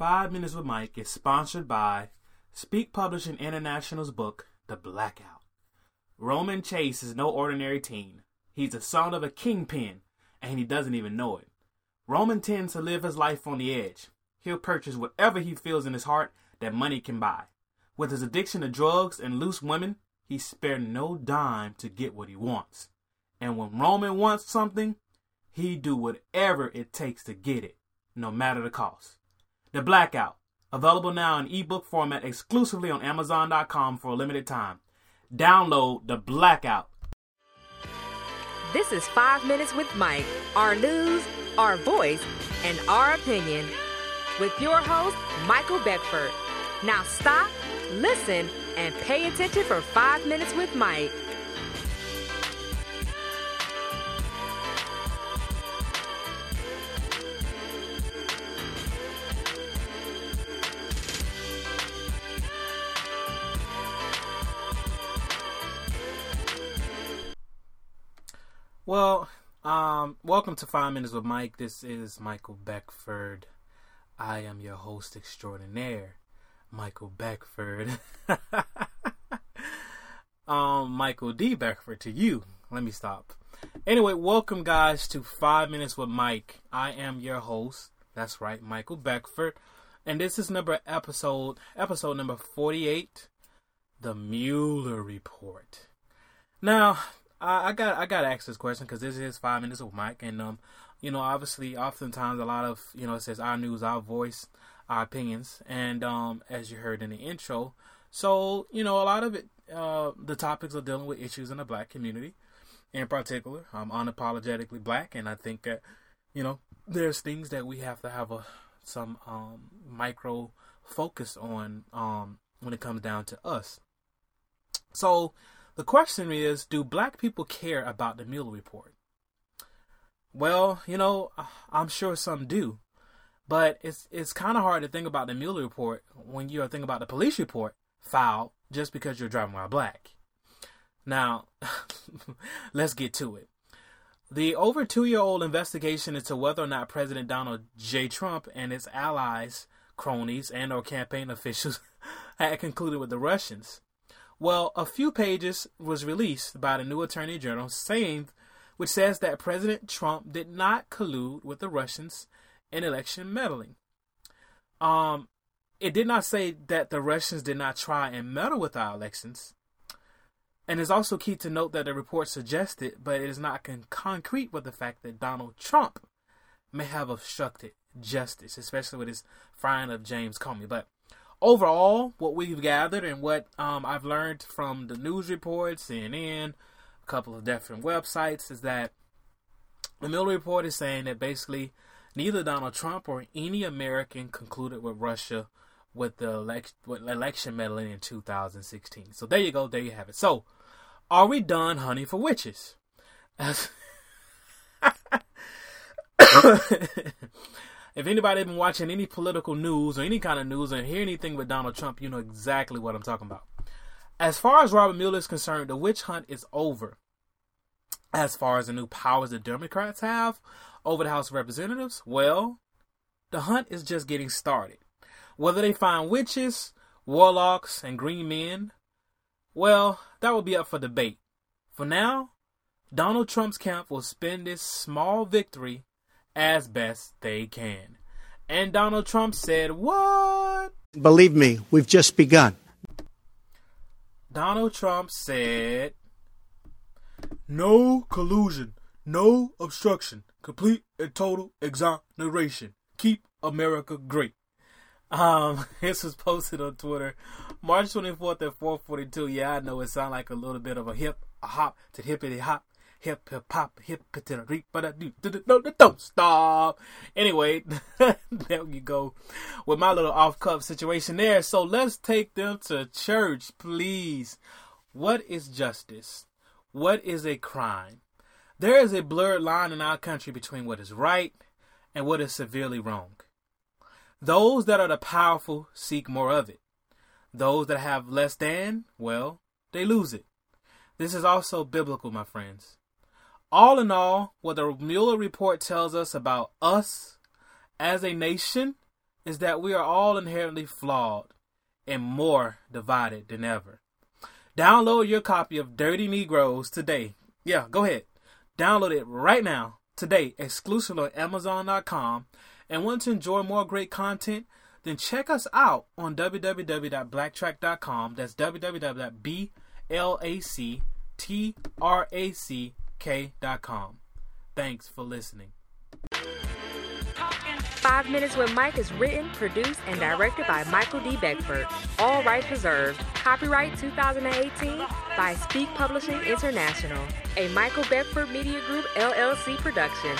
Five Minutes with Mike is sponsored by Speak Publishing International's book, The Blackout. Roman Chase is no ordinary teen. He's the son of a kingpin, and he doesn't even know it. Roman tends to live his life on the edge. He'll purchase whatever he feels in his heart that money can buy. With his addiction to drugs and loose women, he spared no dime to get what he wants. And when Roman wants something, he do whatever it takes to get it, no matter the cost. The Blackout, available now in ebook format exclusively on Amazon.com for a limited time. Download The Blackout. This is Five Minutes with Mike, our news, our voice, and our opinion. With your host, Michael Beckford. Now stop, listen, and pay attention for Five Minutes with Mike. Well, um, welcome to Five Minutes with Mike. This is Michael Beckford. I am your host extraordinaire, Michael Beckford. um, Michael D. Beckford to you. Let me stop. Anyway, welcome guys to Five Minutes with Mike. I am your host. That's right, Michael Beckford. And this is number episode episode number forty eight, the Mueller report. Now, I, got I got to ask this question because this is five minutes with Mike, and um, you know, obviously, oftentimes a lot of you know it says our news, our voice, our opinions, and um, as you heard in the intro, so you know, a lot of it, uh, the topics are dealing with issues in the black community, in particular. I'm unapologetically black, and I think that you know, there's things that we have to have a some um micro focus on um when it comes down to us. So the question is do black people care about the Mueller report? Well, you know, I'm sure some do. But it's it's kind of hard to think about the Mueller report when you're thinking about the police report filed just because you're driving while black. Now, let's get to it. The over two year old investigation into whether or not President Donald J. Trump and his allies, cronies, and or campaign officials had concluded with the Russians. Well, a few pages was released by the new Attorney General saying which says that President Trump did not collude with the Russians in election meddling. Um, it did not say that the Russians did not try and meddle with our elections. And it's also key to note that the report suggested, but it is not con- concrete with the fact that Donald Trump may have obstructed justice, especially with his firing of James Comey. But overall, what we've gathered and what um, I've learned from the news reports, CNN, a couple of different websites, is that the Mueller report is saying that basically neither Donald Trump or any American concluded with Russia with the elect- with election meddling in 2016. So there you go, there you have it. So, are we done hunting for witches? If anybody been watching any political news or any kind of news and hear anything with Donald Trump, you know exactly what I'm talking about. As far as Robert Mueller is concerned, the witch hunt is over. As far as the new powers the Democrats have over the House of Representatives, well, the hunt is just getting started. Whether they find witches, warlocks, and green men, well, that will be up for debate. For now, Donald Trump's camp will spend this small victory as best they can. And Donald Trump said, What? Believe me, we've just begun. Donald Trump said, No collusion, no obstruction, complete and total exoneration. Keep America great. Um, this was posted on Twitter, March 24th at 4:42. Yeah, I know it sounds like a little bit of a hip, a hop to hippity hop, hip hip hop, hip to but I do no, don't stop. Anyway, there you go with my little off cuff situation there. So let's take them to church, please. What is justice? What is a crime? There is a blurred line in our country between what is right and what is severely wrong. Those that are the powerful seek more of it. Those that have less than, well, they lose it. This is also biblical, my friends. All in all, what the Mueller report tells us about us as a nation is that we are all inherently flawed and more divided than ever. Download your copy of Dirty Negroes today. Yeah, go ahead. Download it right now, today, exclusively on Amazon.com. And want to enjoy more great content? Then check us out on www.blacktrack.com. That's www.blactrack.com. Thanks for listening. Five Minutes with Mike is written, produced, and directed by Michael D. Beckford. All rights reserved. Copyright 2018 by Speak Publishing International, a Michael Beckford Media Group LLC production.